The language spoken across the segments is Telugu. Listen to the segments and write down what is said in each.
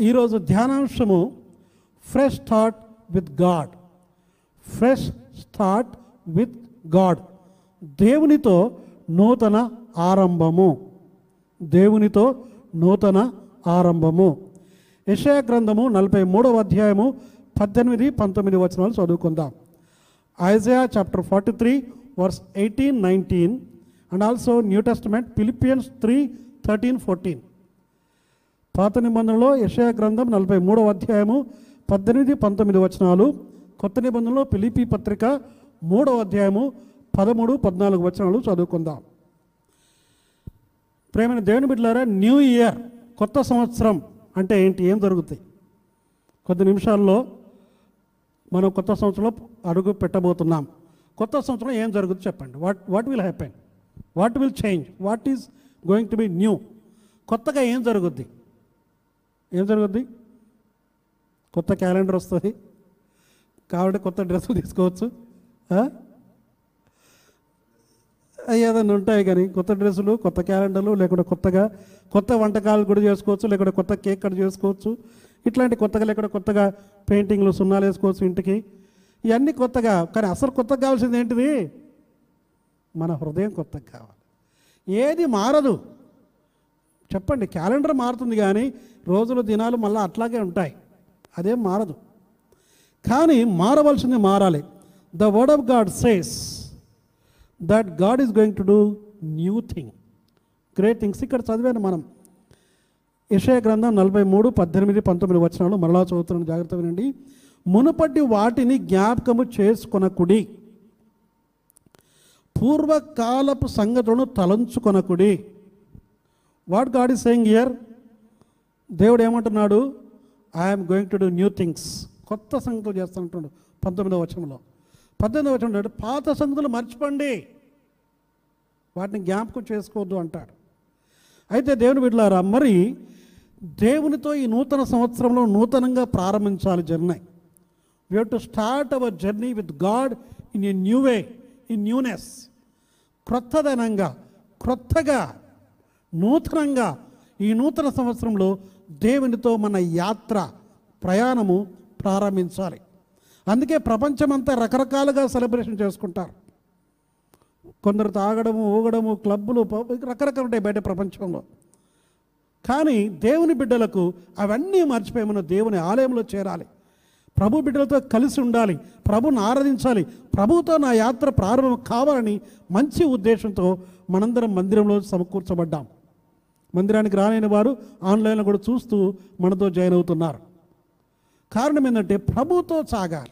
ఈరోజు ధ్యానాంశము fresh start with God fresh start with God దేవునితో నూతన ఆరంభము. దేవునితో నూతన ఆరంభము. యషయా గ్రంథము నలభై మూడవ అధ్యాయము పద్దెనిమిది పంతొమ్మిది వచనాలు చదువుకుందాం. Isaiah chapter forty three verse eighteen nineteen and also New Testament Philippians three thirteen fourteen పాత నిబంధనలో యషయా గ్రంథం నలభై మూడవ అధ్యాయము పద్దెనిమిది పంతొమ్మిది వచనాలు కొత్త నిబంధనలో పిలిపి పత్రిక మూడవ అధ్యాయము పదమూడు పద్నాలుగు వచనాలు చదువుకుందాం. ప్రేమైన దేవుని బిడ్డలారా న్యూ ఇయర్ కొత్త సంవత్సరం అంటే ఏంటి ఏం జరుగుతాయి? కొద్ది నిమిషాల్లో మనం కొత్త సంవత్సరంలో అడుగు పెట్టబోతున్నాం. కొత్త సంవత్సరం ఏం జరుగుతుంది చెప్పండి. What what will happen what will change what is going to be new కొత్తగా ఏం జరుగుద్ది? ఏం జరుగుద్ది? కొత్త క్యాలెండర్ వస్తుంది. కాబట్టి కొత్త డ్రెస్సులు తీసుకోవచ్చు. ఏదైనా ఉంటాయి కానీ కొత్త డ్రెస్సులు కొత్త క్యాలెండర్లు లేకుంటే కొత్తగా కొత్త వంటకాలు కూడా చేసుకోవచ్చు లేకుంటే కొత్త కేక్ కట్ చేసుకోవచ్చు. ఇట్లాంటి కొత్తగా లేకుంటే కొత్తగా పెయింటింగ్లు సున్నాలు వేసుకోవచ్చు ఇంటికి. ఇవన్నీ కొత్తగా కానీ అసలు కొత్తగా కావాల్సింది ఏంటిది? మన హృదయం కొత్తగా కావాలి. ఏది మారదు. చెప్పండి క్యాలెండర్ మారుతుంది కానీ రోజులు దినాలు మళ్ళీ అట్లాగే ఉంటాయి. అదేం మారదు. కానీ మారవలసింది మారాలి. The word of God says that God is going to do new thing great things ఇక్కడ చదివాను మనం. ఇషయ గ్రంథం నలభై మూడు పద్దెనిమిది పంతొమ్మిది వచనాలు మరలా చదువుతున్నాను జాగ్రత్త వినండి. మునుపటి వాటిని జ్ఞాపకము చేసుకొనకుడి. పూర్వకాలపు సంగతులను తలంచుకొనకుడి. What God is saying year దేవుడు ఏమంటున్నాడు? I'm going to do new things కొత్త సంగతులు చేస్తానంటున్నాడు పంతొమ్మిదవ వచనంలో. పద్దెనిమిదవ వచనం పాత సంగతులు మర్చిపోండి. వాటిని జ్ఞాపకం చేసుకోవద్దు అంటాడు. అయితే దేవుని బిడ్డలారా మరి దేవునితో ఈ నూతన సంవత్సరంలో నూతనంగా ప్రారంభించాలి journey. We have to start our journey with God in a new way in newness క్రొత్తదనంగా క్రొత్తగా నూతనంగా ఈ నూతన సంవత్సరంలో దేవునితో మన యాత్ర ప్రయాణము ప్రారంభించాలి. అందుకే ప్రపంచమంతా రకరకాలుగా సెలబ్రేషన్ చేసుకుంటారు. కొందరు తాగడము ఊగడము క్లబ్బులు రకరకాలు ఉంటాయి బయట ప్రపంచంలో. కానీ దేవుని బిడ్డలకు అవన్నీ మర్చిపోయి మనం దేవుని ఆలయంలో చేరాలి. ప్రభు బిడ్డలతో కలిసి ఉండాలి ప్రభుని ఆరాధించాలి ప్రభుతో నా యాత్ర ప్రారంభం కావాలని మంచి ఉద్దేశంతో మనందరం మందిరంలో సమకూర్చబడ్డాం. మందిరానికి రాలేని వారు ఆన్లైన్లో కూడా చూస్తూ మనతో జాయిన్ అవుతున్నారు. కారణం ఏంటంటే ప్రభుతో సాగాలి.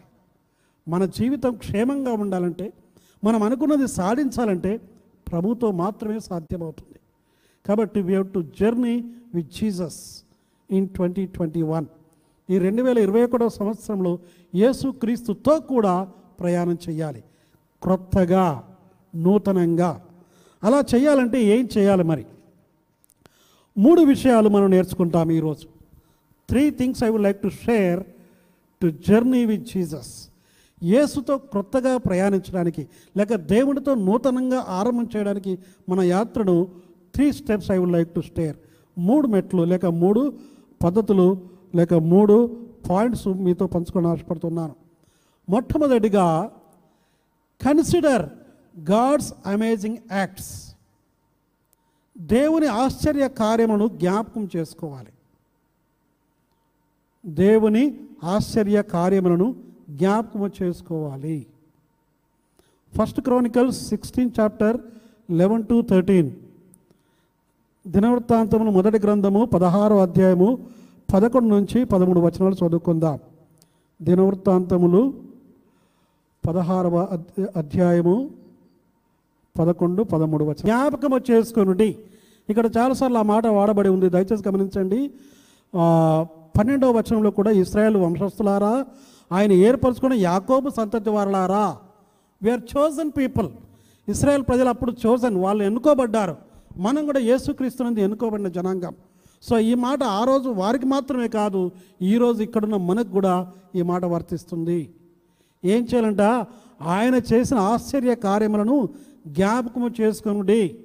మన జీవితం క్షేమంగా ఉండాలంటే మనం అనుకున్నది సాధించాలంటే ప్రభుతో మాత్రమే సాధ్యమవుతుంది. కాబట్టి we have to journey with Jesus in twenty twenty one ఈ రెండు వేల ఇరవై ఒకటో సంవత్సరంలో యేసు క్రీస్తుతో కూడా ప్రయాణం చేయాలి క్రొత్తగా నూతనంగా. అలా చేయాలంటే ఏం చేయాలి మరి? మూడు విషయాలు మనం నేర్చుకుంటాం ఈరోజు. Three things I would like to share to journey with Jesus యేసుతో క్రొత్తగా ప్రయాణించడానికి లేక దేవునితో నూతనంగా ఆరంభం చేయడానికి మన యాత్రను three steps I would like to share మూడు మెట్లు లేక మూడు పద్ధతులు లేక మూడు పాయింట్స్ మీతో పంచుకొని ఆశపడుతున్నాను. మొట్టమొదటిగా కన్సిడర్ గాడ్స్ అమేజింగ్ యాక్ట్స్ దేవుని ఆశ్చర్య కార్యములను జ్ఞాపకం చేసుకోవాలి. దేవుని ఆశ్చర్య కార్యములను జ్ఞాపకం చేసుకోవాలి. First Chronicles sixteen chapter eleven to thirteen దినవృత్తాంతమును మొదటి గ్రంథము పదహారో అధ్యాయము పదకొండు నుంచి పదమూడు వచనాలు చదువుకుందాం. దినవృత్తాంతములు పదహారవ అధ్యాయము పదకొండు పదమూడు వచ్చిన జ్ఞాపకం చేసుకుని ఇక్కడ చాలాసార్లు ఆ మాట వాడబడి ఉంది. దయచేసి గమనించండి. పన్నెండవ వచనంలో కూడా ఇస్రాయేల్ వంశస్థులారా ఆయన ఏర్పరచుకున్న యాకోబు సంతతి వారలారా. వీఆర్ చోజన్ పీపుల్ ఇస్రాయేల్ ప్రజలు అప్పుడు చోజన్ వాళ్ళు ఎన్నుకోబడ్డారు. మనం కూడా యేసుక్రీస్తునందు ఎన్నుకోబడిన జనాంగం. సో ఈ మాట ఆ రోజు వారికి మాత్రమే కాదు ఈరోజు ఇక్కడున్న మనకు కూడా ఈ మాట వర్తిస్తుంది. ఏం చేయాలంట? ఆయన చేసిన ఆశ్చర్య కార్యములను జ్ఞాపకము చేసుకునుడి.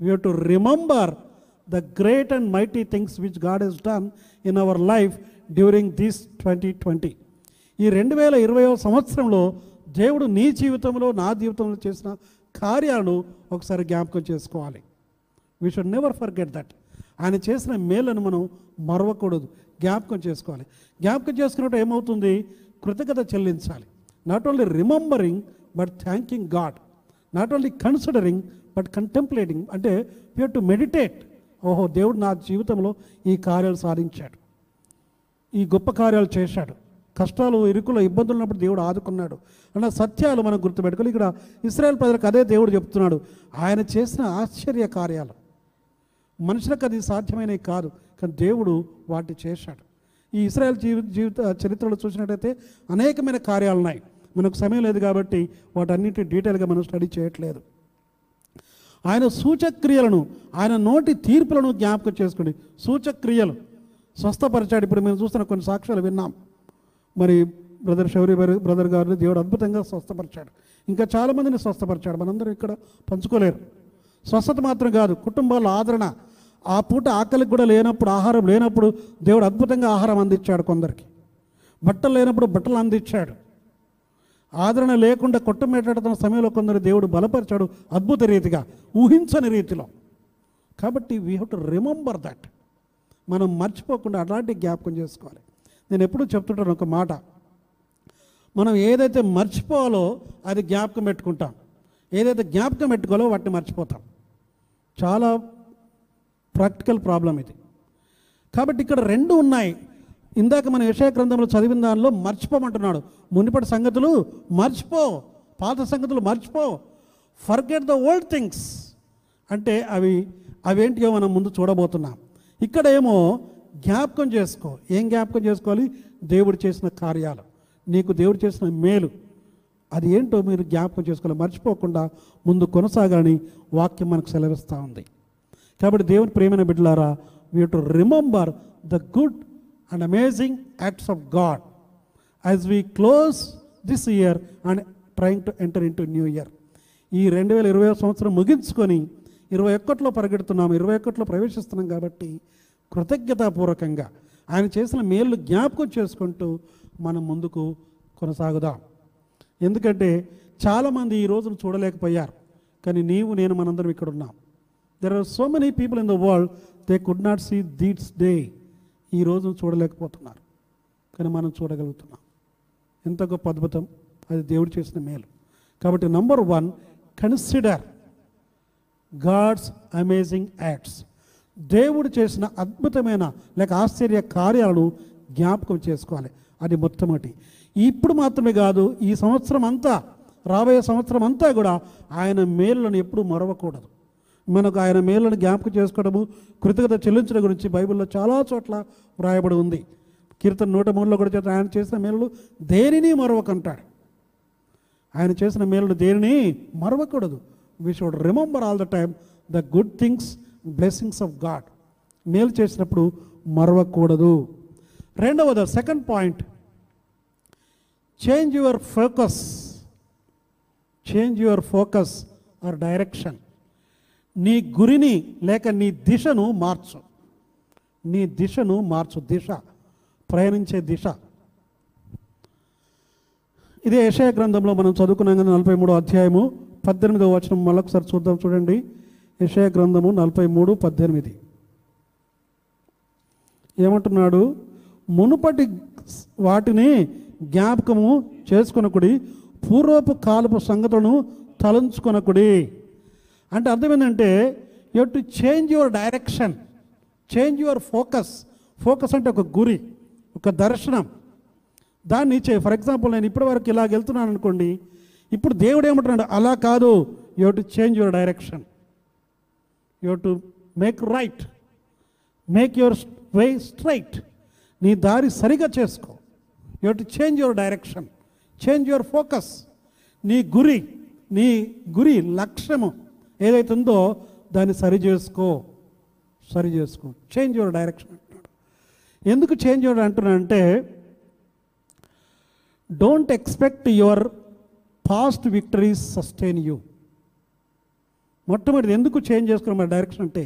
We to remember the great and mighty things which God has done in our life during this twenty twenty ఈ రెండు వేల ఇరవైవ సంవత్సరంలో దేవుడు నీ జీవితంలో నా జీవితంలో చేసిన కార్యాలను ఒకసారి జ్ఞాపకం చేసుకోవాలి. We should never forget that ఆయన చేసిన మేలను మనం మరవకూడదు. జ్ఞాపకం చేసుకోవాలి. జ్ఞాపకం చేసుకున్నట్టు ఏమవుతుంది? కృతజ్ఞత చెల్లించాలి. Not only remembering but thanking God not only considering but contemplating అంటే యూ టు మెడిటేట్ ఓహో దేవుడు నా జీవితంలో ఈ కార్యాలు సాధించాడు. ఈ గొప్ప కార్యాలు చేశాడు. కష్టాలు ఇరుకులు ఇబ్బందులు ఉన్నప్పుడు దేవుడు ఆదుకున్నాడు. అన్న సత్యాలు మనం గుర్తుపెట్టుకోవాలి. ఇక్కడ ఇస్రాయల్ ప్రజలకు అదే దేవుడు చెప్తున్నాడు. ఆయన చేసిన ఆశ్చర్య కార్యాలు. మనుషులకు అది సాధ్యమైనవి కాదు కానీ దేవుడు వాటిని చేశాడు. ఈ ఇస్రాయల్ జీవి జీవిత చరిత్రలో చూసినట్టయితే అనేకమైన కార్యాలు ఉన్నాయి మనకు సమయం లేదు కాబట్టి వాటన్నిటి డీటెయిల్గా మనం స్టడీ చేయట్లేదు. ఆయన సూచక్రియలను ఆయన నోటి తీర్పులను జ్ఞాపకం చేసుకోండి సూచక్రియలు స్వస్థపరిచాడు. ఇప్పుడు మేము చూస్తున్న కొన్ని సాక్ష్యాలు విన్నాం. మరి బ్రదర్ శౌరి బ్రదర్ గారిని దేవుడు అద్భుతంగా స్వస్థపరిచాడు. ఇంకా చాలామందిని స్వస్థపరిచాడు. మనందరూ ఇక్కడ పంచుకోలేరు. స్వస్థత మాత్రం కాదు కుటుంబాల ఆదరణ. ఆ పూట ఆకలికి కూడా లేనప్పుడు ఆహారం లేనప్పుడు దేవుడు అద్భుతంగా ఆహారం అందించాడు కొందరికి. బట్టలు లేనప్పుడు బట్టలు అందించాడు. ఆదరణ లేకుండా కొట్టమేటాడుతున్న సమయంలో కొందరు దేవుడు బలపరిచాడు అద్భుత రీతిగా ఊహించని రీతిలో. కాబట్టి we have to remember that మనం మర్చిపోకుండా అలాంటి జ్ఞాపకం చేసుకోవాలి. నేను ఎప్పుడూ చెప్తుంటాను ఒక మాట. మనం ఏదైతే మర్చిపోవాలో అది జ్ఞాపకం పెట్టుకుంటాం. ఏదైతే జ్ఞాపకం పెట్టుకోవాలో వాటిని మర్చిపోతాం. చాలా ప్రాక్టికల్ ప్రాబ్లం ఇది. కాబట్టి ఇక్కడ రెండు ఉన్నాయి. ఇందాక మన యశయ గ్రంథంలో చదివిన దానిలో మర్చిపోమంటున్నాడు. మునిపటి సంగతులు మర్చిపో పాత సంగతులు మర్చిపో. ఫర్గెట్ ద ఓల్డ్ థింగ్స్ అంటే అవి అవేంటియో మనం ముందు చూడబోతున్నాం. ఇక్కడ ఏమో జ్ఞాపకం చేసుకో. ఏం జ్ఞాపకం చేసుకోవాలి? దేవుడు చేసిన కార్యాలు. నీకు దేవుడు చేసిన మేలు. అది ఏంటో మీరు జ్ఞాపకం చేసుకోవాలి. మర్చిపోకుండా ముందు కొనసాగాలని వాక్యం మనకు సెలవిస్తూ ఉంది. కాబట్టి దేవుని ప్రేమైన బిడ్డలారా we to remember the good and amazing acts of God as we close this year and trying to enter in to new year ఈ రెండు వేల ఇరవై సంవత్సరం ముగించుకొని ఇరవై ఒక్కట్లో పరిగెడుతున్నాము ఇరవై ఒక్కట్లో ప్రవేశిస్తున్నాం కాబట్టి కృతజ్ఞతాపూర్వకంగా ఆయన చేసిన మేలు జ్ఞాపకం చేసుకుంటూ మనం ముందుకు కొనసాగుదాం. ఎందుకంటే చాలామంది ఈ రోజును చూడలేకపోయారు కానీ నీవు నేను మనందరం ఇక్కడ ఉన్నాం there are so many people in the world they could not see this day ఈ రోజును చూడలేకపోతున్నారు. కానీ మనం చూడగలుగుతున్నాం. ఎంత గొప్ప అద్భుతం. అది దేవుడు చేసిన మేలు. కాబట్టి number one consider God's amazing acts దేవుడు చేసిన అద్భుతమైన లేక ఆశ్చర్య కార్యాలను జ్ఞాపకం చేసుకోవాలి. అది మొట్టమొదటి. ఇప్పుడు మాత్రమే కాదు ఈ సంవత్సరం అంతా రాబోయే సంవత్సరం అంతా కూడా ఆయన మేలులను ఎప్పుడూ మరవకూడదు. మనకు ఆయన మేలను జ్ఞాపకం చేసుకోవడము కృతజ్ఞత చెల్లించడం గురించి బైబిల్లో చాలా చోట్ల వ్రాయబడి ఉంది. కీర్తన నూట మూడులో కూడా చేత ఆయన చేసిన మేలులు దేనిని మరవకంటాడు. ఆయన చేసిన మేలు దేనిని మరవకూడదు. We should remember all the time the good things blessings of God మేలు చేసినప్పుడు మరవకూడదు. రెండవది second point change your focus change your focus or direction నీ గురిని లేక నీ దిశను మార్చు. నీ దిశను మార్చు దిశ ప్రయాణించే దిశ. ఇదే యశయ గ్రంథంలో మనం చదువుకున్నాం కదా నలభై మూడో అధ్యాయము పద్దెనిమిదవ వచనం మళ్ళొకసారి చూద్దాం చూడండి. యశయ గ్రంథము నలభై మూడు పద్దెనిమిది. ఏమంటున్నాడు? మునుపటి వాటిని జ్ఞాపకము చేసుకొనకుడి పూర్వపు కాలపు సంగతులను తలంచుకొనకుడి. అంటే అర్థం ఏంటంటే you to change your direction change your focus focus అంటే ఒక గురి ఒక దర్శనం. దాన్ని చే ఫర్ ఎగ్జాంపుల్ నేను ఇప్పటి వరకు ఇలాగ వెళ్తున్నాను అనుకోండి ఇప్పుడు దేవుడు ఏమంటున్నాడు అలా కాదు you to change your direction you to make right make your way straight నీ దారి సరిగా చేసుకో. You to change your direction change your focus నీ గురి నీ గురి లక్ష్యము. ఏదైతే ఉందో దాన్ని సరి చేసుకో సరి చేసుకో. చేంజ్ యువర్ డైరెక్షన్ అంటున్నాడు. ఎందుకు చేంజ్ యువర్ అంటున్నానంటే don't expect your past victories sustain you మొట్టమొదటి ఎందుకు చేంజ్ చేసుకున్నాం మన డైరెక్షన్ అంటే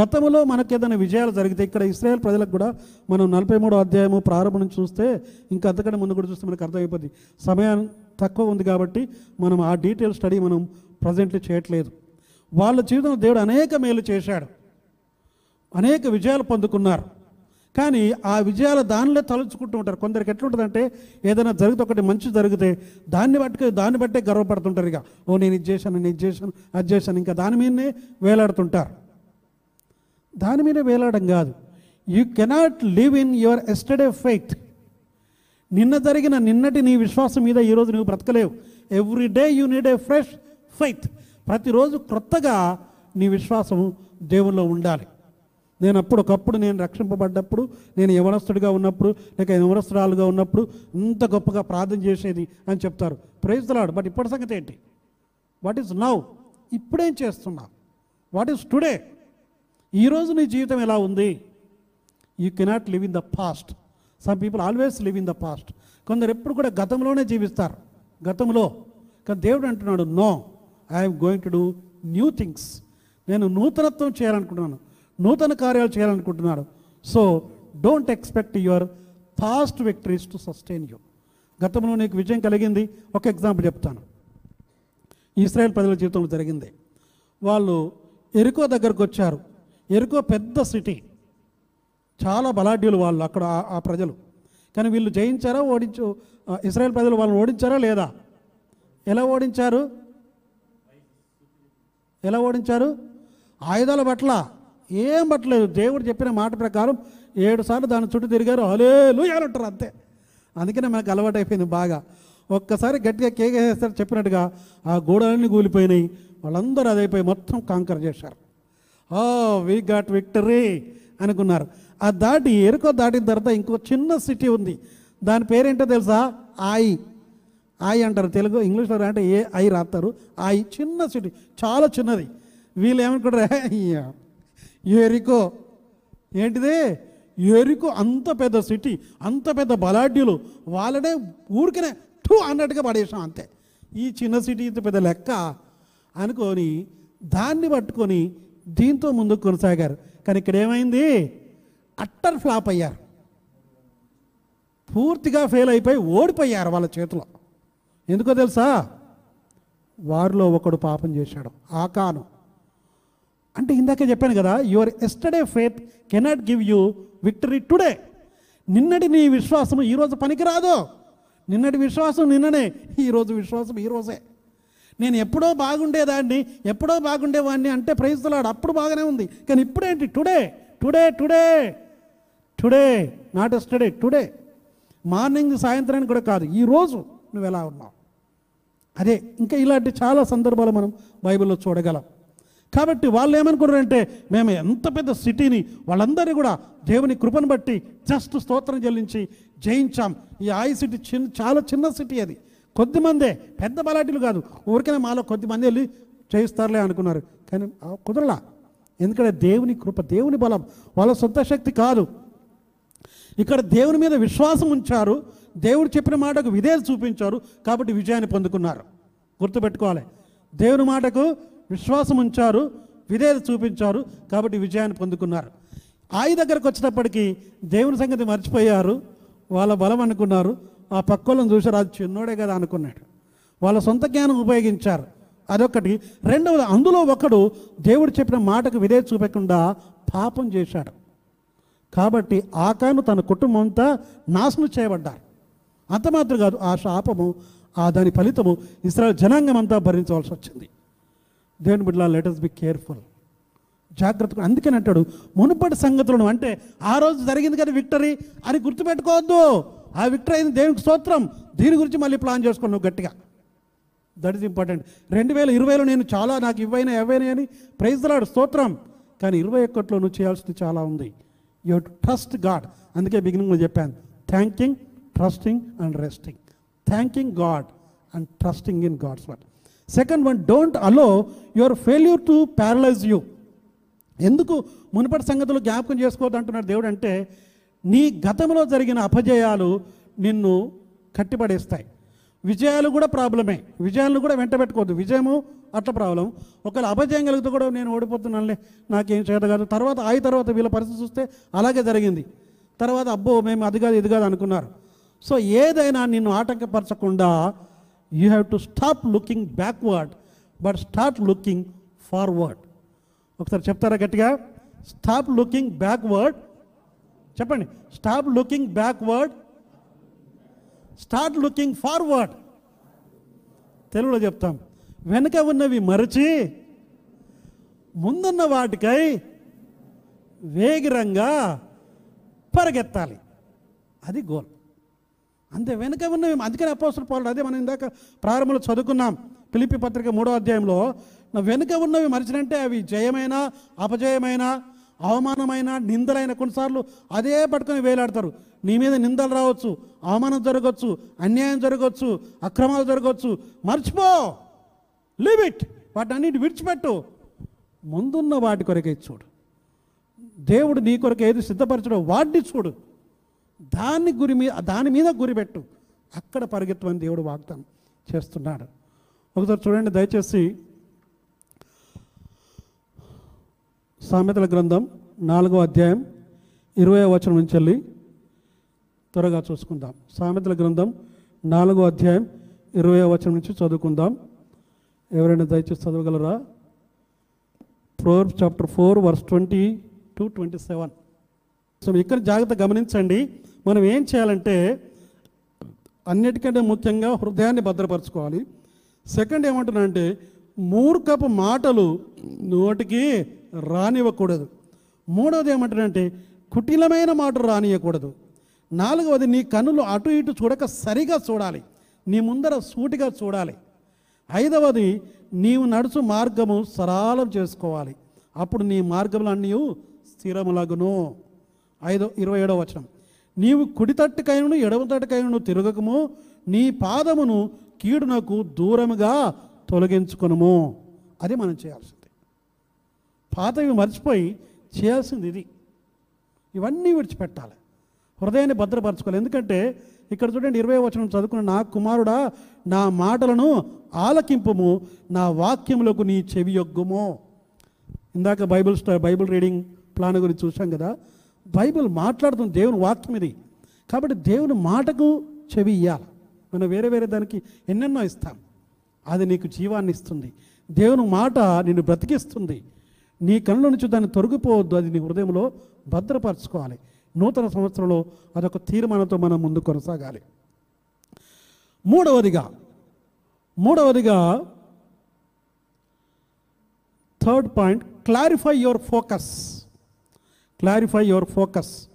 గతంలో మనకి ఏదైనా విజయాలు జరిగితే ఇక్కడ ఇస్రాయేల్ ప్రజలకు కూడా మనం నలభై మూడో అధ్యాయము ప్రారంభం నుంచి చూస్తే ఇంకా అంతకంటే ముందు కూడా చూస్తే మనకు అర్థమైపోద్ది. సమయం తక్కువ ఉంది కాబట్టి మనం ఆ డీటెయిల్ స్టడీ మనం ప్రజెంట్లీ చేయట్లేదు. వాళ్ళ జీవితంలో దేవుడు అనేక మేలు చేశాడు. అనేక విజయాలు పొందుకున్నారు. కానీ ఆ విజయాల దానిలో తలుచుకుంటూ ఉంటారు. కొందరికి ఎట్లుంటుందంటే ఏదైనా జరిగితే ఒకటి మంచి జరిగితే దాన్ని బట్టి దాన్ని బట్టే గర్వపడుతుంటారు ఇక. ఓ నేను ఇది చేశాను నేను ఇది చేశాను అది చేశాను. ఇంకా దాని మీదనే వేలాడుతుంటారు. దాని మీద వేలాడడం కాదు. You cannot live in your yesterday faith నిన్న జరిగిన నిన్నటి నీ విశ్వాసం మీద ఈరోజు నువ్వు బ్రతకలేవు. Every day you need a fresh faith ప్రతిరోజు క్రొత్తగా నీ విశ్వాసం దేవుల్లో ఉండాలి. నేను అప్పుడు ఒకప్పుడు నేను రక్షింపబడ్డప్పుడు నేను యవనస్తుడిగా ఉన్నప్పుడు లేక యవనస్తురాలుగా ఉన్నప్పుడు ఇంత గొప్పగా ప్రార్థన చేసేది అని చెప్తారు. ప్రైజ్లాడు బట్ ఇప్పటి సంగతి ఏంటి? వాట్ ఈస్ నౌ ఇప్పుడేం చేస్తున్నా వాట్ ఈస్ టుడే ఈరోజు నీ జీవితం ఎలా ఉంది? You cannot live in the past some people always live in the past కొందరు ఎప్పుడు కూడా గతంలోనే జీవిస్తారు. గతంలో. కానీ దేవుడు అంటున్నాడు no I'm going to do new things నేను నూతనత్వం చేయాలనుకుంటున్నాను. నూతన కార్యాలు చేయాలనుకుంటున్నాను so don't expect your past victories to sustain you గతంలో నీకు విజయం కలిగింది. ఒక ఎగ్జాంపుల్ చెప్తాను. ఇస్రాయల్ ప్రజల జీవితంలో జరిగింది. వాళ్ళు ఎరుకో దగ్గరకు వచ్చారు. ఎరుకో పెద్ద సిటీ. చాలా బలాఢ్యులు వాళ్ళు అక్కడ ఆ- ప్రజలు. కానీ వీళ్ళు జయించారా ఓడించు ఇస్రాయల్ ప్రజలు వాళ్ళని ఓడించారా లేదా? ఎలా ఓడించారు? ఎలా ఓడించారు? ఆయుధాల పట్ల ఏం పట్టలేదు దేవుడు చెప్పిన మాట ప్రకారం ఏడు సార్లు దాని చుట్టూ తిరిగారు. అలేలు అంటారు అంతే. అందుకనే మనకు అలవాటు అయిపోయింది బాగా. ఒక్కసారి గట్టిగా కేకేస్తారు చెప్పినట్టుగా ఆ గోడలన్నీ కూలిపోయినాయి. వాళ్ళందరూ అదైపోయి మొత్తం కాంకర్ చేశారు. ఓ వీ గాట్ విక్టరీ అనుకున్నారు. ఆ దాటి ఎరుకో దాటిన తర్వాత ఇంకో చిన్న సిటీ ఉంది. దాని పేరేంటో తెలుసా? ఆయి. ఆయి అంటారు తెలుగు ఇంగ్లీష్లో అంటే ఏ ఐ రాస్తారు. ఐ చిన్న సిటీ చాలా చిన్నది. వీళ్ళు ఏమనుకుంటారు ఎరికో. ఏంటిది? ఎరికో అంత పెద్ద సిటీ అంత పెద్ద బలాఢ్యులు వాళ్ళనే ఊరికనే టూ అన్నట్టుగా పడేసాం అంతే. ఈ చిన్న సిటీ ఇంత పెద్ద లెక్క అనుకొని దాన్ని పట్టుకొని దీంతో ముందుకు కొనసాగారు. కానీ ఇక్కడ ఏమైంది? అట్టర్ ఫ్లాప్ అయ్యారు. పూర్తిగా ఫెయిల్ అయిపోయి ఓడిపోయారు వాళ్ళ చేతిలో. ఎందుకో తెలుసా? వారిలో ఒకడు పాపం చేశాడు ఆకాను. అంటే ఇందాకే చెప్పాను కదా your yesterday faith cannot give you victory today నిన్నటి నీ విశ్వాసం ఈరోజు పనికిరాదు. నిన్నటి విశ్వాసం నిన్ననే ఈరోజు విశ్వాసం ఈరోజే నేను ఎప్పుడో బాగుండేదాన్ని ఎప్పుడో బాగుండేవాడిని అంటే ప్రయత్నలాడు అప్పుడు బాగానే ఉంది. కానీ ఇప్పుడేంటి? Today today today today not yesterday today morning సాయంత్రానికి కూడా కాదు ఈరోజు నువ్వు ఎలా ఉన్నావు? అదే ఇంకా ఇలాంటి చాలా సందర్భాలు మనం బైబిల్లో చూడగలం. కాబట్టి వాళ్ళు ఏమనుకున్నారంటే మేము ఎంత పెద్ద సిటీని వాళ్ళందరినీ కూడా దేవుని కృపను బట్టి జస్ట్ స్తోత్రం చెల్లించి జయించాం. ఈ ఆయి సిటీ చిన్న చాలా చిన్న సిటీ అది. కొద్దిమందే పెద్ద బలాటీలు కాదు. ఊరికనే మాలో కొద్దిమంది వెళ్ళి చేయిస్తారులే అనుకున్నారు. కానీ కుదరలా. ఎందుకంటే దేవుని కృప దేవుని బలం వాళ్ళ సొంత శక్తి కాదు. ఇక్కడ దేవుని మీద విశ్వాసం ఉంచారు. దేవుడు చెప్పిన మాటకు విధేయత చూపించారు కాబట్టి విజయాన్ని పొందుకున్నారు. గుర్తుపెట్టుకోవాలి. దేవుని మాటకు విశ్వాసం ఉంచారు విధేయత చూపించారు కాబట్టి విజయాన్ని పొందుకున్నారు. ఆయి దగ్గరకు వచ్చినప్పటికీ దేవుని సంగతి మర్చిపోయారు. వాళ్ళ బలం అనుకున్నారు. ఆ పక్కోళ్ళని చూసారు అది చిన్నోడే కదా అనుకున్నాడు. వాళ్ళ సొంత జ్ఞానం ఉపయోగించారు. అదొకటి రెండవది అందులో ఒకడు దేవుడు చెప్పిన మాటకు విధేయత చూపకుండా పాపం చేశాడు. కాబట్టి ఆకాను తన కుటుంబం అంతా నాశనం చేయబడ్డారు. అంత మాత్రం కాదు ఆ శాపము ఆ దాని ఫలితము ఇస్రాయల్ జనాంగం అంతా భరించవలసి వచ్చింది. దేవుని బిడ్డ లెటర్స్ బి కేర్ఫుల్ జాగ్రత్తగా అందుకని అంటాడు మునుపటి సంగతులను అంటే ఆ రోజు జరిగింది కదా విక్టరీ అని గుర్తుపెట్టుకోవద్దు. ఆ విక్టరీ అయింది దేవునికి స్తోత్రం. దీని గురించి మళ్ళీ ప్లాన్ చేసుకున్నావు గట్టిగా. దట్ ఈస్ ఇంపార్టెంట్ రెండు వేల ఇరవైలో నేను చాలా నాకు ఇవ్వైనా ఎవైనా అని ప్రైజ్లాడు స్తోత్రం. కానీ ఇరవై ఒక్కటిలో నువ్వు చేయాల్సింది చాలా ఉంది. యూ ట్రస్ట్ గాడ్ అందుకే బిగినింగ్లో చెప్పాను. Thanking trusting and resting thanking God and trusting in God's word second one don't allow your failure to paralyse you ఎందుకు మునుపటి సంగతులు జ్ఞాపకం చేసుకోవద్దు అంటున్నాడు దేవుడు అంటే నీ గతంలో జరిగిన అపజయాలు నిన్ను కట్టిపడేస్తాయి. విజయాలు కూడా ప్రాబ్లమే. విజయాలను కూడా వెంట పెట్టుకోవద్దు. విజయము అట్లా ప్రాబ్లం. ఒకవేళ అపజయం కలిగితే కూడా నేను ఓడిపోతున్నానులే నాకేం చేత కాదు. తర్వాత ఆయి తర్వాత వీళ్ళ పరిస్థితి చూస్తే అలాగే జరిగింది. తర్వాత అబ్బో మేము అది కాదు ఇది కాదు అనుకున్నారు. సో ఏదైనా నిన్ను ఆటంకపరచకుండా you have to stop looking backward but start looking forward ఒకసారి చెప్తారా గట్టిగా? స్టాప్ లుకింగ్ బ్యాక్వర్డ్ చెప్పండి. Stop looking backward start looking forward తెలుగులో చెప్తాం. వెనుక ఉన్నవి మరచి ముందున్న వాటికై వేగిరంగా పరిగెత్తాలి. అది గోల్ అంతే వెనుక ఉన్నవి అందుకని అపోసలు పాలు అదే మనం ఇందాక ప్రారంభంలో చదువుకున్నాం. పిలిపి పత్రిక మూడో అధ్యాయంలో వెనుక ఉన్నవి మరిచినంటే అవి జయమైన అపజయమైన అవమానమైన నిందలైన కొన్నిసార్లు అదే పట్టుకొని వేలాడతారు. నీ మీద నిందలు రావచ్చు అవమానం జరగవచ్చు అన్యాయం జరగవచ్చు అక్రమాలు జరగవచ్చు మర్చిపో! Leave it! వాటి అన్నిటి విడిచిపెట్టు. ముందున్న వాటి కొరకే చూడు. దేవుడు నీ కొరకు ఏది సిద్ధపరచడో వాడిని చూడు. దాన్ని గురి మీద దాని మీద గురిపెట్టు. అక్కడ పరిగెత్తమని దేవుడు వాగ్దానం చేస్తున్నాడు. ఒకసారి చూడండి దయచేసి సామెతల గ్రంథం నాలుగో అధ్యాయం ఇరవై వచనం నుంచి వెళ్ళి త్వరగా చూసుకుందాం. సామెతల గ్రంథం నాలుగో అధ్యాయం ఇరవై వచనం నుంచి చదువుకుందాం. ఎవరైనా దయచేసి చదవగలరా? ప్రోర్ chapter four verses twenty two twenty seven. So ఇక్కడ జాగ్రత్త గమనించండి. మనం ఏం చేయాలంటే అన్నిటికంటే ముఖ్యంగా హృదయాన్ని భద్రపరచుకోవాలి. సెకండ్ ఏమంటున్నానంటే మూర్ఖపు మాటలు నోటికి రానివ్వకూడదు. మూడవది ఏమంటారంటే కుటిలమైన మాటలు రానియకూడదు నాలుగవది నీ కన్నులు అటు ఇటు చూడక సరిగా చూడాలి. నీ ముందర సూటిగా చూడాలి. ఐదవది నీవు నడుచు మార్గము సరళం చేసుకోవాలి. అప్పుడు నీ మార్గములన్నీ స్థిరములగును. ఐదో ఇరవై ఏడవ వచనం. నీవు కుడి తట్టుకైనను ఎడమ తట్టుకైనను తిరగకము. నీ పాదమును కీడునకు దూరముగా తొలగించుకునము. అది మనం చేయాల్సింది. పాతవి మర్చిపోయి చేయాల్సింది ఇది. ఇవన్నీ విడిచిపెట్టాలి. హృదయాన్ని భద్రపరచుకోవాలి. ఎందుకంటే ఇక్కడ చూడండి ఇరవై వచనం చదువుకున్న నా కుమారుడా నా మాటలను ఆలకింపము. నా వాక్యములకు నీ చెవి యొగ్గుము. ఇందాక Bible star Bible reading plan గురించి చూసాం కదా. బైబిల్ మాట్లాడుతుంది దేవుని వాక్యం ఇది. కాబట్టి దేవుని మాటకు చెవి ఇయ్యాలి. మనం వేరే వేరే దానికి ఎన్నెన్నో ఇస్తాం. అది నీకు జీవాన్ని ఇస్తుంది. దేవుని మాట నిన్ను బ్రతికిస్తుంది. నీ కళ్ళ నుంచి దాన్ని తొలగిపోవద్దు. అది నీ హృదయంలో భద్రపరచుకోవాలి. నూతన సంవత్సరంలో అదొక తీర్మానంతో మనం ముందు కొనసాగాలి. మూడవదిగా మూడవదిగా third point clarify your focus. Clarify your focus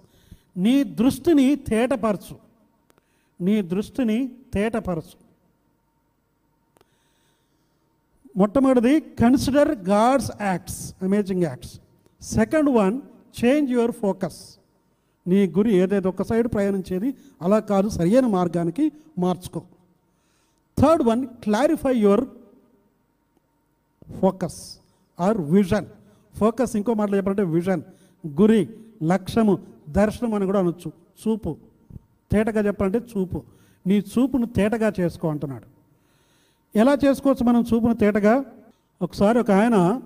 నీ దృష్టిని తేటపరచు. నీ దృష్టిని తేటపరచు. మొట్టమొదటిది consider God's acts amazing acts second one change your focus నీ గురి ఏదైతే ఒక సైడ్ ప్రయాణించేది అలా కాదు సరియైన మార్గానికి మార్చుకో. Third one clarify your focus or vision focus ఇంకో మాటలు చెప్పాలంటే విజన్ గురి లక్ష్యము దర్శనం అని కూడా అనొచ్చు. చూపు. తేటగా చెప్పాలంటే చూపు. నీ చూపును తేటగా చేసుకో అంటున్నాడు. ఎలా చేసుకోవచ్చు మనం చూపును తేటగా? ఒకసారి ఒక ఆయన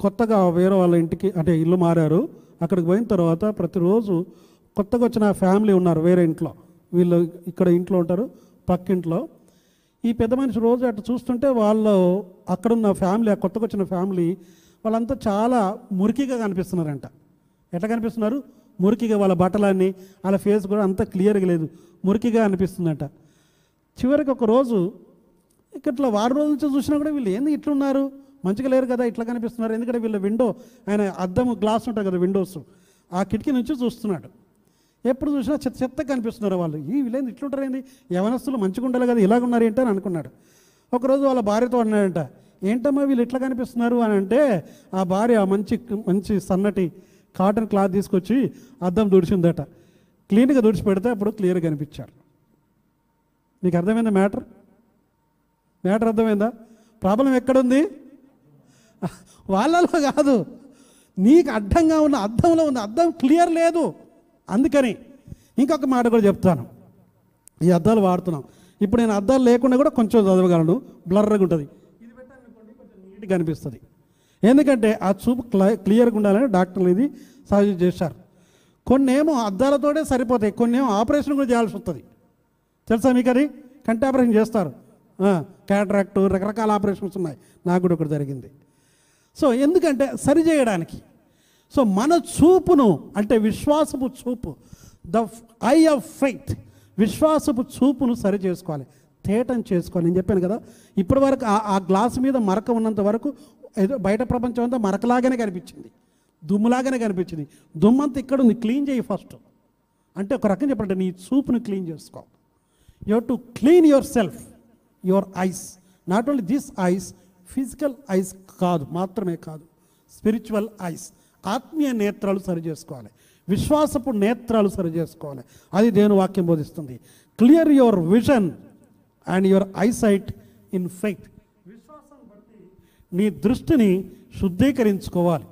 కొత్తగా వేరే వాళ్ళ ఇంటికి అంటే ఇల్లు మారారు. అక్కడికి పోయిన తర్వాత ప్రతిరోజు కొత్తగా వచ్చిన ఫ్యామిలీ ఉన్నారు వేరే ఇంట్లో. వీళ్ళు ఇక్కడ ఇంట్లో ఉంటారు పక్కింట్లో. ఈ పెద్ద మనిషి రోజు అట్లా చూస్తుంటే వాళ్ళు అక్కడున్న ఫ్యామిలీ ఆ కొత్తగా వచ్చిన ఫ్యామిలీ వాళ్ళంతా చాలా మురికిగా కనిపిస్తున్నారంట. ఎట్లా కనిపిస్తున్నారు? మురికిగా వాళ్ళ బట్టలన్నీ వాళ్ళ ఫేస్ కూడా అంత క్లియర్గా లేదు. మురికిగా అనిపిస్తుందంట. చివరికి ఒక రోజు ఇట్లా వారం రోజుల నుంచి చూసినా కూడా వీళ్ళు ఏంది ఇట్లున్నారు? మంచిగా లేరు కదా ఇట్లా కనిపిస్తున్నారు. ఎందుకంటే వీళ్ళ విండో ఆయన అద్దం గ్లాస్ ఉంటుంది కదా విండోస్ ఆ కిటికీ నుంచి చూస్తున్నాడు. ఎప్పుడు చూసినా చెత్త చెత్త కనిపిస్తున్నారు వాళ్ళు. ఈ వీళ్ళేంది ఇట్లుంటారు ఏంది యవనస్తులు మంచిగా ఉండాలి కదా ఇలాగ ఉన్నారు ఏంటని అనుకున్నాడు ఒకరోజు వాళ్ళ భార్యతో అన్నాడంట ఏంటమ్మా వీళ్ళు ఇట్లా కనిపిస్తున్నారు అని అంటే ఆ భార్య మంచి మంచి సన్నటి కాటన్ క్లాత్ తీసుకొచ్చి అద్దం దుడిచిందట క్లీన్గా దుడిచి పెడితే అప్పుడు క్లియర్గా కనిపించారు. నీకు అర్థమైందా మ్యాటర్? మ్యాటర్ అర్థమైందా? ప్రాబ్లం ఎక్కడుంది? వాళ్ళలో కాదు. నీకు అడ్డంగా ఉన్న అద్దంలో ఉన్న అద్దం క్లియర్ లేదు. అందుకని ఇంకొక మాట కూడా చెప్తాను. ఈ అద్దాలు వాడుతున్నాం. ఇప్పుడు నేను అద్దాలు లేకుండా కూడా కొంచెం చదవగలను. బ్లర్గా ఉంటుంది. కొంచెం కనిపిస్తుంది. ఎందుకంటే ఆ చూపు క్ల- క్లియర్గా ఉండాలని డాక్టర్లు ఇది సజెస్ట్ చేశారు. కొన్ని ఏమో అద్దాలతోటే సరిపోతాయి కొన్ని ఏమో ఆపరేషన్ కూడా చేయాల్సి వస్తుంది. తెలుసా మీకు అది కంటి ఆపరేషన్ చేస్తారు. క్యాట్రాక్ట్ రకరకాల ఆపరేషన్స్ ఉన్నాయి. నాకు కూడా ఒకటి జరిగింది. సో ఎందుకంటే సరి చేయడానికి. సో మన చూపును అంటే విశ్వాసపు చూపు ద ఐ ఆఫ్ ఫైత్ విశ్వాసపు చూపును సరి చేసుకోవాలి. తేటం చేసుకోవాలి. నేను చెప్పాను కదా ఇప్పటి వరకు ఆ- గ్లాస్ మీద మరక ఉన్నంత వరకు ఏదో బయట ప్రపంచం అంతా మరకలాగానే కనిపించింది. దుమ్ములాగానే కనిపించింది. దుమ్మంతా ఇక్కడ ఉంది క్లీన్ చేయి ఫస్ట్. అంటే ఒక రకం చెప్పాలంటే నీ చూపును క్లీన్ చేసుకో. You to clean yourself your eyes not only this eyes physical eyes కాదు మాత్రమే కాదు స్పిరిచువల్ ఐస్ ఆత్మీయ నేత్రాలు సరి చేసుకోవాలి. విశ్వాసపు నేత్రాలు సరి చేసుకోవాలి. అది దేని వాక్యం బోధిస్తుంది. Clear your vision and your eyesight in faith విశ్వాసం బట్టి నీ దృష్టిని శుద్ధీకరించుకోవాలి.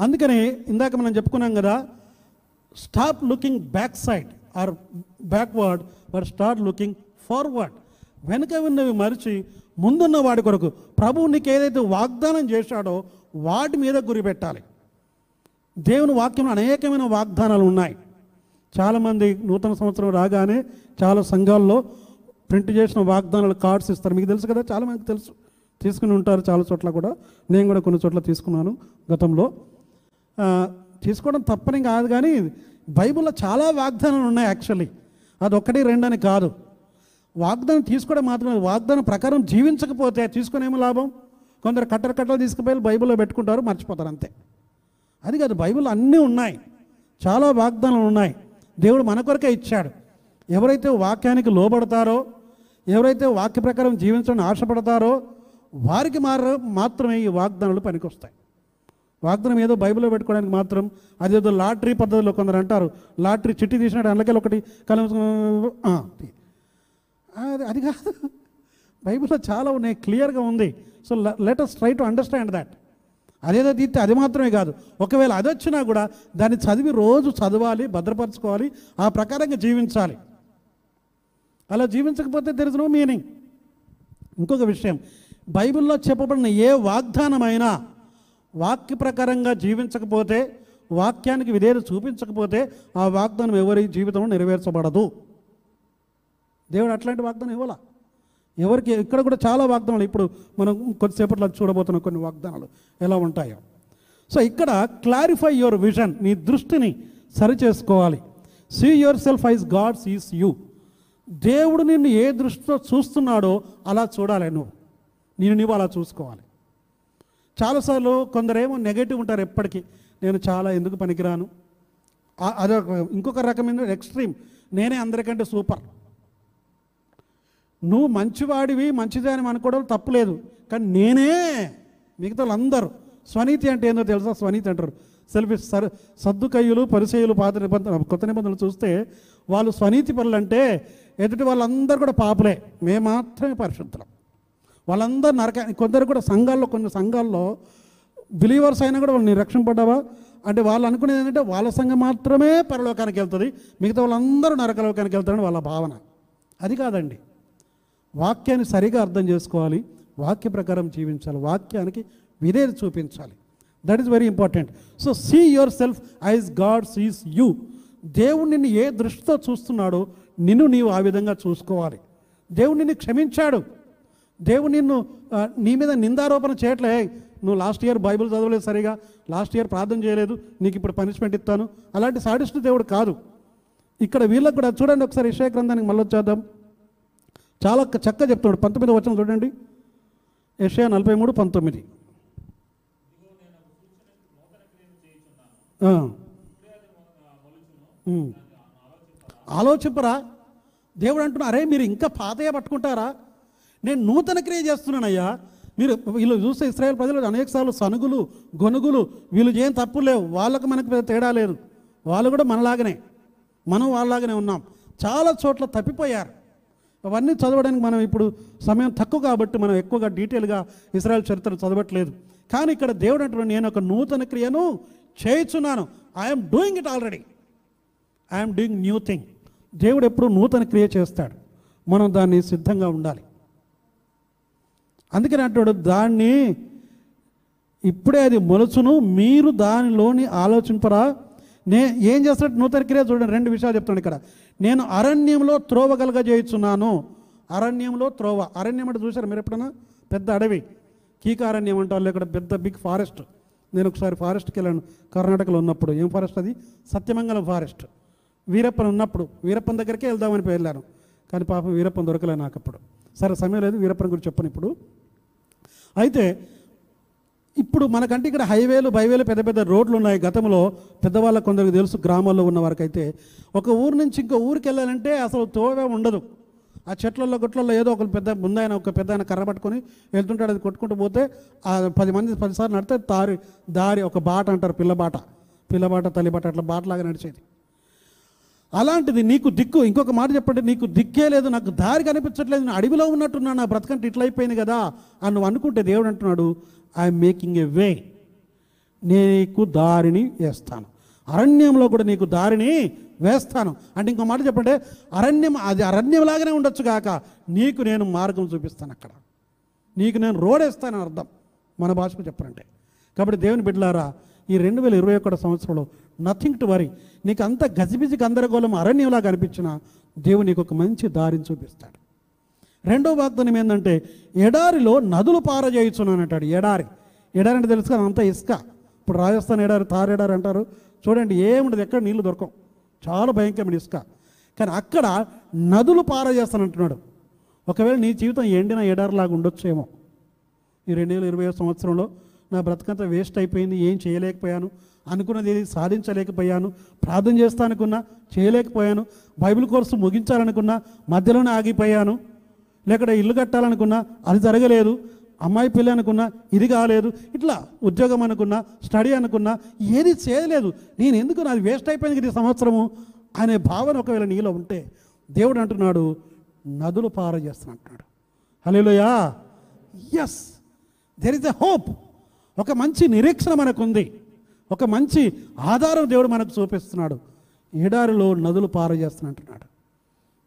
అందుకనే ఇందాక మనం చెప్పుకున్నాం కదా stop looking back side or backward but start looking forward వెనుక ఉన్నవి మరిచి ముందున్న వాడి కొరకు ప్రభువు నీకు ఏదైతే వాగ్దానం చేశాడో వాటి మీద గురి పెట్టాలి. దేవుని వాక్యంలో అనేకమైన వాగ్దానాలు ఉన్నాయి. చాలామంది నూతన సంవత్సరం రాగానే చాలా సంఘాల్లో ప్రింట్ చేసిన వాగ్దానాలు కార్డ్స్ ఇస్తారు. మీకు తెలుసు కదా చాలా మందికి తెలుసు. తీసుకుని ఉంటారు చాలా చోట్ల కూడా. నేను కూడా కొన్ని చోట్ల తీసుకున్నాను గతంలో. తీసుకోవడం తప్పని కాదు కానీ బైబిల్లో చాలా వాగ్దానాలు ఉన్నాయి యాక్చువల్లీ. అది ఒక్కటి రెండని కాదు. వాగ్దానం తీసుకోవడం మాత్రమే వాగ్దానం ప్రకారం జీవించకపోతే తీసుకునేమో లాభం? కొందరు కట్టర కట్టలు తీసుకుపోయి బైబిల్లో పెట్టుకుంటారు మర్చిపోతారు అంతే. అది కాదు బైబిల్ అన్నీ ఉన్నాయి. చాలా వాగ్దానాలు ఉన్నాయి. దేవుడు మన కొరకే ఇచ్చాడు. ఎవరైతే వాక్యానికి లోబడతారో ఎవరైతే వాక్య ప్రకారం జీవించడానికి ఆశపడతారో వారికి మార మాత్రమే ఈ వాగ్దానాలు పనికొస్తాయి. వాగ్దానం ఏదో బైబిల్లో పెట్టుకోవడానికి మాత్రం అదేదో లాటరీ పద్ధతిలో కొందరు అంటారు. లాటరీ చిట్టి తీసినాడు అందులోకి ఒకటి కలం అది అది కాదు. బైబిల్లో చాలా ఉన్నాయి క్లియర్గా ఉంది. So let us try to understand that అదేదో తీస్తే అది మాత్రమే కాదు. ఒకవేళ అది వచ్చినా కూడా దాన్ని చదివి రోజు చదవాలి భద్రపరచుకోవాలి ఆ ప్రకారంగా జీవించాలి. అలా జీవించకపోతే దెర్ ఇస్ నో మీనింగ్ ఇంకొక విషయం బైబిల్లో చెప్పబడిన ఏ వాగ్దానమైనా వాక్య ప్రకారంగా జీవించకపోతే వాక్యానికి విధేయత చూపించకపోతే ఆ వాగ్దానం ఎవరి జీవితంలో నెరవేర్చబడదు. దేవుడు అట్లాంటి వాగ్దానం ఇవ్వాల? ఎవరికి ఇక్కడ కూడా చాలా వాగ్దానాలు ఇప్పుడు మనం కొద్దిసేపట్లో చూడబోతున్న కొన్ని వాగ్దానాలు ఎలా ఉంటాయో. సో ఇక్కడ క్లారిఫై యువర్ విజన్ నీ దృష్టిని సరి చేసుకోవాలి see yourself eyes God sees you దేవుడు నిన్ను ఏ దృష్టితో చూస్తున్నాడో అలా చూడాలి నువ్వు. నేను నువ్వు అలా చూసుకోవాలి. చాలాసార్లు కొందరేమో నెగటివ్ ఉంటారు ఎప్పటికీ. నేను చాలా ఎందుకు పనికిరాను? అదొక ఇంకొక రకమైన ఎక్స్ట్రీమ్. నేనే అందరికంటే సూపర్. నువ్వు మంచివాడివి మంచిదే అని అనుకోవడం తప్పులేదు కానీ నేనే మిగతా వాళ్ళందరూ. స్వనీతి అంటే ఏందో తెలుసా? స్వనీతి అంటారు. సెల్ఫీ సర్ సర్దుకయ్యులు పరిచయులు పాత నిబంధన కొత్త నిబంధనలు చూస్తే వాళ్ళు స్వనీతి పనులు అంటే ఎదుటి వాళ్ళందరూ కూడా పాపలే. మేము మాత్రమే పరిశుద్ధులం. వాళ్ళందరూ నరక కొందరు కూడా సంఘాల్లో కొన్ని సంఘాల్లో బిలీవర్స్ అయినా కూడా వాళ్ళు రక్షణ పడ్డావా అంటే వాళ్ళు అనుకునేది ఏంటంటే వాళ్ళ సంఘం మాత్రమే పరలోకానికి వెళ్తుంది. మిగతా వాళ్ళందరూ నరకలోకానికి వెళ్తారని వాళ్ళ భావన. అది కాదండి. వాక్యాన్ని సరిగా అర్థం చేసుకోవాలి. వాక్య ప్రకారం జీవించాలి. వాక్యానికి విధేయత చూపించాలి. That is very important so see yourself as God sees you దేవుడు నిన్ను ఏ దృష్టితో చూస్తున్నాడో నిన్ను నీవు ఆ విధంగా చూసుకోవాలి. దేవుడు నిన్ను క్షమించాడు. దేవుడు నిన్ను నీ మీద నిందారోపణ చేయట్లే. నువ్వు లాస్ట్ ఇయర్ బైబిల్ చదవలేదు సరిగా లాస్ట్ ఇయర్ ప్రార్థన చేయలేదు నీకు ఇప్పుడు పనిష్మెంట్ ఇస్తాను. అలాంటి సాడిస్ట్ దేవుడు కాదు. ఇక్కడ వీళ్ళకు కూడా చూడండి ఒకసారి విషయ గ్రంథానికి మళ్ళీ వచ్చేద్దాం. చాలా చక్కగా చెప్తాడు పంతొమ్మిది వచ్చిన చూడండి. యషయా నలభై మూడు పంతొమ్మిది. ఆలోచింపరా. దేవుడు అంటున్నా అరే మీరు ఇంకా పాతయ్య పట్టుకుంటారా? నేను నూతన క్రియ చేస్తున్నానయ్యా. మీరు వీళ్ళు చూస్తే ఇస్రాయల్ ప్రజలు అనేకసార్లు సనుగులు గొనుగులు వీళ్ళు ఏం తప్పు లేవు. వాళ్ళకు మనకు తేడా లేదు. వాళ్ళు కూడా మనలాగనే మనం వాళ్ళలాగానే ఉన్నాం. చాలా చోట్ల తప్పిపోయారు. అవన్నీ చదవడానికి మనం ఇప్పుడు సమయం తక్కువ కాబట్టి మనం ఎక్కువగా డీటెయిల్గా ఇస్రాయల్ చరిత్ర చదవట్లేదు. కానీ ఇక్కడ దేవుడు అంటున్నాడు నేను ఒక నూతన క్రియను చేయుచున్నాను. I'm doing it already I'm doing new thing దేవుడు ఎప్పుడు నూతన క్రియ చేస్తాడు. మనం దాన్ని సిద్ధంగా ఉండాలి. అందుకని అంటాడు దాన్ని ఇప్పుడే అది మొలుచును మీరు దానిలోని ఆలోచింపరా. నే ఏం చేస్తాడు నూతన క్రియ చూడండి రెండు విషయాలు చెప్తాను ఇక్కడ. నేను అరణ్యంలో త్రోవ కలగ చేయుచున్నాను అరణ్యంలో త్రోవ. అరణ్యం అంటే చూసారు మీరు ఎప్పుడైనా పెద్ద అడవి. కీకారణ్యం అంటారు ఇక్కడ పెద్ద బిగ్ ఫారెస్ట్. నేను ఒకసారి ఫారెస్ట్కి వెళ్ళాను. కర్ణాటకలో ఉన్నప్పుడు. ఏం ఫారెస్ట్ అది? సత్యమంగళం ఫారెస్ట్. వీరప్పన్ ఉన్నప్పుడు వీరప్పన్ దగ్గరికే వెళ్దామని వెళ్ళాను కానీ పాపం వీరప్పన్ దొరకలే నాకు అప్పుడు సరే సమయం లేదు వీరప్పన్ గురించి చెప్పను ఇప్పుడు. అయితే ఇప్పుడు మనకంటే ఇక్కడ హైవేలు బైవేలు పెద్ద పెద్ద రోడ్లు ఉన్నాయి. గతంలో పెద్దవాళ్ళ కొందరికి తెలుసు గ్రామాల్లో ఉన్న వారికైతే. ఒక ఊరు నుంచి ఇంకో ఊరికి వెళ్ళాలంటే అసలు తోవే ఉండదు. ఆ చెట్లలో గుట్లలో ఏదో ఒక పెద్ద ముందాయన ఒక పెద్ద ఆయన కర్ర పట్టుకొని వెళ్తుంటాడు అది కొట్టుకుంటూ పోతే ఆ పది మంది పదిసార్లు నడితే దారి దారి ఒక బాట అంటారు పిల్లబాట పిల్లబాట తల్లిబాట అట్లా బాటలాగా నడిచేది. అలాంటిది నీకు దిక్కు ఇంకొక మాట చెప్పండి నీకు దిక్కే లేదు నాకు దారి కనిపించట్లేదు నేను అడవిలో ఉన్నట్టున్నా నా బ్రతకంటే ఇట్లా అయిపోయింది కదా అని నువ్వు అనుకుంటే దేవుడు అంటున్నాడు ఐఎమ్ మేకింగ్ ఏ వే నీకు దారిని వేస్తాను. అరణ్యంలో కూడా నీకు దారిని వేస్తాను. అంటే ఇంకో మాట చెప్పండి అరణ్యం అది అరణ్యంలాగానే ఉండొచ్చు కాక నీకు నేను మార్గం చూపిస్తాను అక్కడ. నీకు నేను రోడ్ వేస్తానని అర్థం. మన భాషకు చెప్పాలంటే. కాబట్టి దేవుని బిడ్డలారా ఈ రెండు వేల ఇరవై ఒకటి సంవత్సరంలో నథింగ్ టు వరీ నీకు అంత గజిబిజి గందరగోళం అరణ్యంలా కనిపించిన దేవుడు నీకు ఒక మంచి దారిని చూపిస్తాడు. రెండో వాగ్దానం ఏంటంటే ఎడారిలో నదులు పారజేయుచున్నానంటాడు ఎడారి. ఎడారి అంటే తెలుసు అంత ఇసుక. ఇప్పుడు రాజస్థాన్ ఎడారి తార్ ఎడారి అంటారు. చూడండి ఏముండదు ఎక్కడ నీళ్ళు దొరకవు. చాలా భయంకరమైన ఇసుక. కానీ అక్కడ నదులు పారజేస్తానంటున్నాడు. ఒకవేళ నీ జీవితం ఎండిన ఎడారిలాగా ఉండొచ్చేమో. ఈ రెండు వేల ఇరవై సంవత్సరంలో నా బ్రతకంతా వేస్ట్ అయిపోయింది ఏం చేయలేకపోయాను. అనుకున్నది సాధించలేకపోయాను ప్రార్థన చేస్తా అనుకున్నా చేయలేకపోయాను బైబిల్ కోర్సు ముగించాలనుకున్నా మధ్యలోనే ఆగిపోయాను లేకపోతే ఇల్లు కట్టాలనుకున్నా అది జరగలేదు అమ్మాయి పెళ్ళి అనుకున్నా ఇది కాలేదు ఇట్లా ఉద్యోగం అనుకున్నా స్టడీ అనుకున్నా ఏది చేయలేదు. నేను ఎందుకు నాది వేస్ట్ అయిపోయింది ఇది సంవత్సరము అనే భావన ఒకవేళ నీలో ఉంటే దేవుడు అంటున్నాడు నదులు పార చేస్తున్నట్టున్నాడు హలోయా yes there is a hope ఒక మంచి నిరీక్షణ మనకుంది. ఒక మంచి ఆధారం దేవుడు మనకు చూపిస్తున్నాడు. ఎడారిలో నదులు పారజేస్తున్నట్టున్నాడు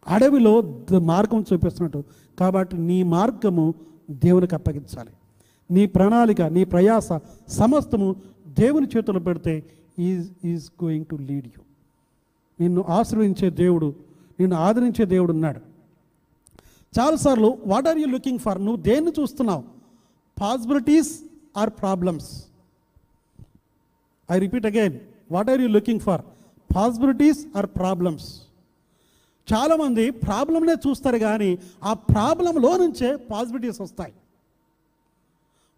అడవిలో మార్గం చూపిస్తున్నట్టు. కాబట్టి నీ మార్గము దేవునికి అప్పగించాలి. నీ ప్రణాళిక నీ ప్రయాస సమస్తము దేవుని చేతుల్లో పెడితే is is going to lead you. నిన్ను ఆశ్రయించే దేవుడు నిన్ను ఆదరించే దేవుడు ఉన్నాడు. చాలాసార్లు what are you looking for? నువ్వు దేన్ని చూస్తున్నావు? Possibilities or problems? I repeat again what are you looking for possibilities or problems చాలామంది ప్రాబ్లంనే చూస్తారు కానీ ఆ ప్రాబ్లంలో నుంచే పాసిబిలిటీస్ వస్తాయి.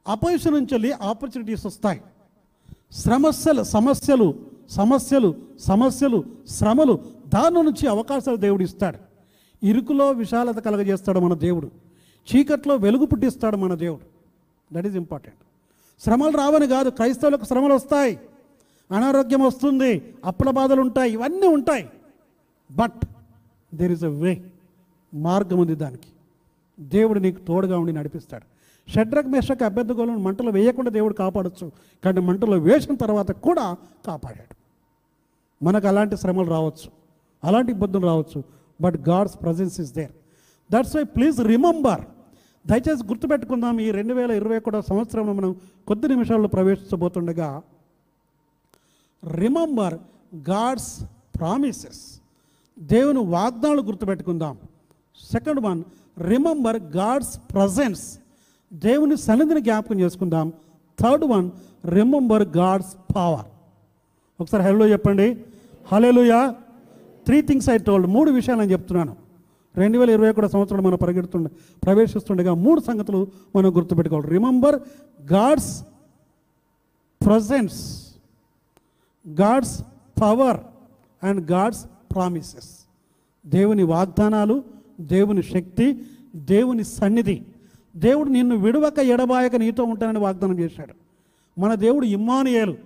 అపోజిషన్ నుంచి వెళ్ళి ఆపర్చునిటీస్ వస్తాయి. శ్రమస్యలు సమస్యలు సమస్యలు సమస్యలు శ్రమలు దాని నుంచి అవకాశాలు దేవుడు ఇస్తాడు. ఇరుకులో విశాలత కలగజేస్తాడు మన దేవుడు. చీకట్లో వెలుగు పుట్టిస్తాడు మన దేవుడు. దట్ ఈజ్ ఇంపార్టెంట్ శ్రమలు రావని కాదు క్రైస్తవులకు శ్రమలు వస్తాయి. అనారోగ్యం వస్తుంది అప్పుల బాధలు ఉంటాయి ఇవన్నీ ఉంటాయి. But there is a way మార్గం ఉంది దానికి. దేవుడు నీకు తోడుగా ఉండి నడిపిస్తాడు. షడ్రక్ మేషక్ అభ్యర్థులను మంటలు వేయకుండా దేవుడు కాపాడొచ్చు. కానీ మంటలు వేసిన తర్వాత కూడా కాపాడాడు. మనకు అలాంటి శ్రమలు రావచ్చు అలాంటి ఇబ్బందులు రావచ్చు but God's presence is there that's why please remember దయచేసి గుర్తుపెట్టుకుందాం ఈ రెండు వేల ఇరవై ఒకటో సంవత్సరంలో మనం కొద్ది నిమిషాల్లో ప్రవేశించబోతుండగా రిమెంబర్ గాడ్స్ ప్రామిసెస్ దేవుని వాగ్దానాలు గుర్తుపెట్టుకుందాం. Second one remember God's presence దేవుని సన్నిధిని జ్ఞాపకం చేసుకుందాం. Third one remember God's power ఒకసారి హలో చెప్పండి. హలోయా త్రీ థింగ్స్ ఐ టోల్డ్ మూడు విషయాలు నేను చెప్తున్నాను. రెండు వేల ఇరవై ఒకటో సంవత్సరం మనం పరిగెడుతుండ ప్రవేశిస్తుండగా మూడు సంగతులు మనం గుర్తుపెట్టుకోవాలి. Remember God's presence God's power and God's promises దేవుని వాగ్దానాలు దేవుని శక్తి దేవుని సన్నిధి. దేవుడు నిన్ను విడవక ఎడబాయక నీతో ఉంటానని వాగ్దానం చేశాడు. మన దేవుడు ఇమ్మానుయేలు.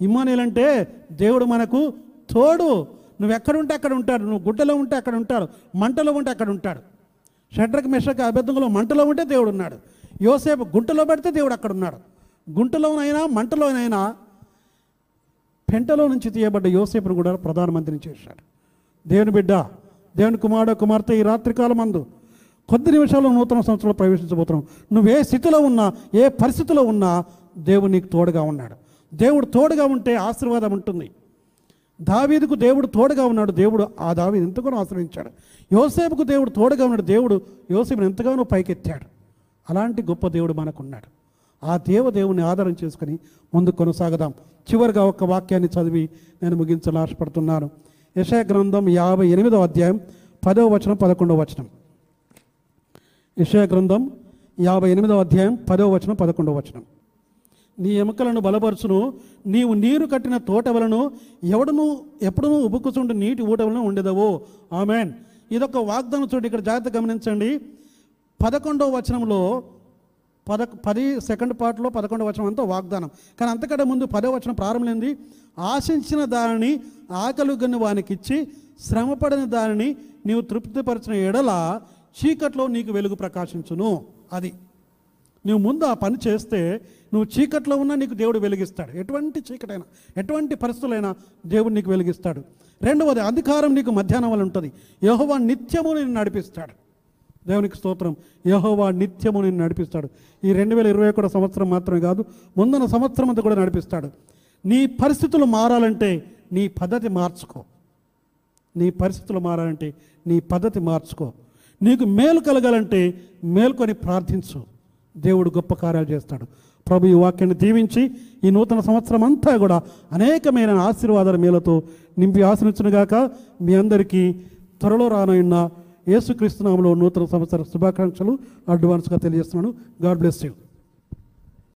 ఇమ్మానుయేలు అంటే దేవుడు మనకు తోడు. నువ్వు ఎక్కడుంటే అక్కడ ఉంటాడు. నువ్వు గుడ్డలో ఉంటే అక్కడ ఉంటాడు. మంటలో ఉంటే అక్కడ ఉంటాడు. షడ్రక్ మెషక అభ్యర్థంలో మంటలో ఉంటే దేవుడు ఉన్నాడు. యోసేపు గుంటలో పెడితే దేవుడు అక్కడ ఉన్నాడు. గుంటలోనైనా మంటలోనైనా పెంటలో నుంచి తీయబడ్డ యోసేపును కూడా ప్రధానమంత్రిని చేశాడు దేవుని బిడ్డ దేవుని కుమారుడు కుమార్తె ఈ రాత్రికాలం అందు కొద్ది నిమిషాల్లో నూతన సంవత్సరంలో ప్రవేశించబోతున్నాం. నువ్వు ఏ స్థితిలో ఉన్నా ఏ పరిస్థితిలో ఉన్నా దేవుడు నీకు తోడుగా ఉన్నాడు. దేవుడు తోడుగా ఉంటే ఆశీర్వాదం ఉంటుంది. దావీదుకు దేవుడు తోడుగా ఉన్నాడు దేవుడు ఆ దావీదు ఎంతగానో ఆశ్రయించాడు. యోసేపుకు దేవుడు తోడుగా ఉన్నాడు దేవుడు యోసేపుని ఎంతగానో పైకెత్తాడు. అలాంటి గొప్ప దేవుడు మనకున్నాడు. ఆ దేవ దేవుని ఆధారం చేసుకుని ముందు కొనసాగదాం. చివరిగా ఒక వాక్యాన్ని చదివి నేను ముగించాలని ఆశపడుతున్నాను. యశా గ్రంథం యాభై ఎనిమిదవ అధ్యాయం పదవ వచనం పదకొండవ వచనం. యశా గ్రంథం యాభై ఎనిమిదవ అధ్యాయం పదవ వచనం పదకొండవ వచనం. నీ ఎముకలను బలపరచును నీవు నీరు కట్టిన తోట వలను ఎవడును ఎప్పుడునూ ఉబుకుచుండు నీటి ఊట వలన ఉండేదవో. ఆమెన్. ఇదొక వాగ్దానం చూడండి ఇక్కడ జాగ్రత్త గమనించండి. పదకొండవ వచనంలో పద పది సెకండ్ పార్ట్లో పదకొండవ వచనం అంతా వాగ్దానం. కానీ అంతకంటే ముందు పదో వచనం ప్రారంభమైంది. ఆశించిన దానిని ఆకలుగని వానికి ఇచ్చి శ్రమపడిన దానిని నీవు తృప్తిపరిచిన ఎడల చీకట్లో నీకు వెలుగు ప్రకాశించును. అది. నువ్వు ముందు ఆ పని చేస్తే నువ్వు చీకట్లో ఉన్నా నీకు దేవుడు వెలిగిస్తాడు. ఎటువంటి చీకటైనా ఎటువంటి పరిస్థితులైనా దేవుడు నీకు వెలిగిస్తాడు. రెండవది అధికారం నీకు మధ్యాహ్నం వల్ల ఉంటుంది. యహోవా నిత్యము నేను నడిపిస్తాడు. దేవునికి స్తోత్రం. యహోవా నిత్యము నిన్ను నడిపిస్తాడు. ఈ రెండు వేల ఇరవై ఒకటో సంవత్సరం మాత్రమే కాదు ముందున్న సంవత్సరం అంతా కూడా నడిపిస్తాడు. నీ పరిస్థితులు మారాలంటే నీ పద్ధతి మార్చుకో. నీ పరిస్థితులు మారాలంటే నీ పద్ధతి మార్చుకో. నీకు మేలు కలగాలంటే మేల్కొని ప్రార్థించు. దేవుడు గొప్ప కార్యాలు చేస్తాడు. ప్రభు ఈ వాక్యాన్ని దీవించి ఈ నూతన సంవత్సరం అంతా కూడా అనేకమైన ఆశీర్వాదాల మేలతో నింపి ఆశ్రయించునుగాక మీ అందరికీ త్వరలో రానున్న యేసుక్రీస్తునామలో నూతన సంవత్సర శుభాకాంక్షలు అడ్వాన్స్గా తెలియజేస్తున్నాను. God bless you.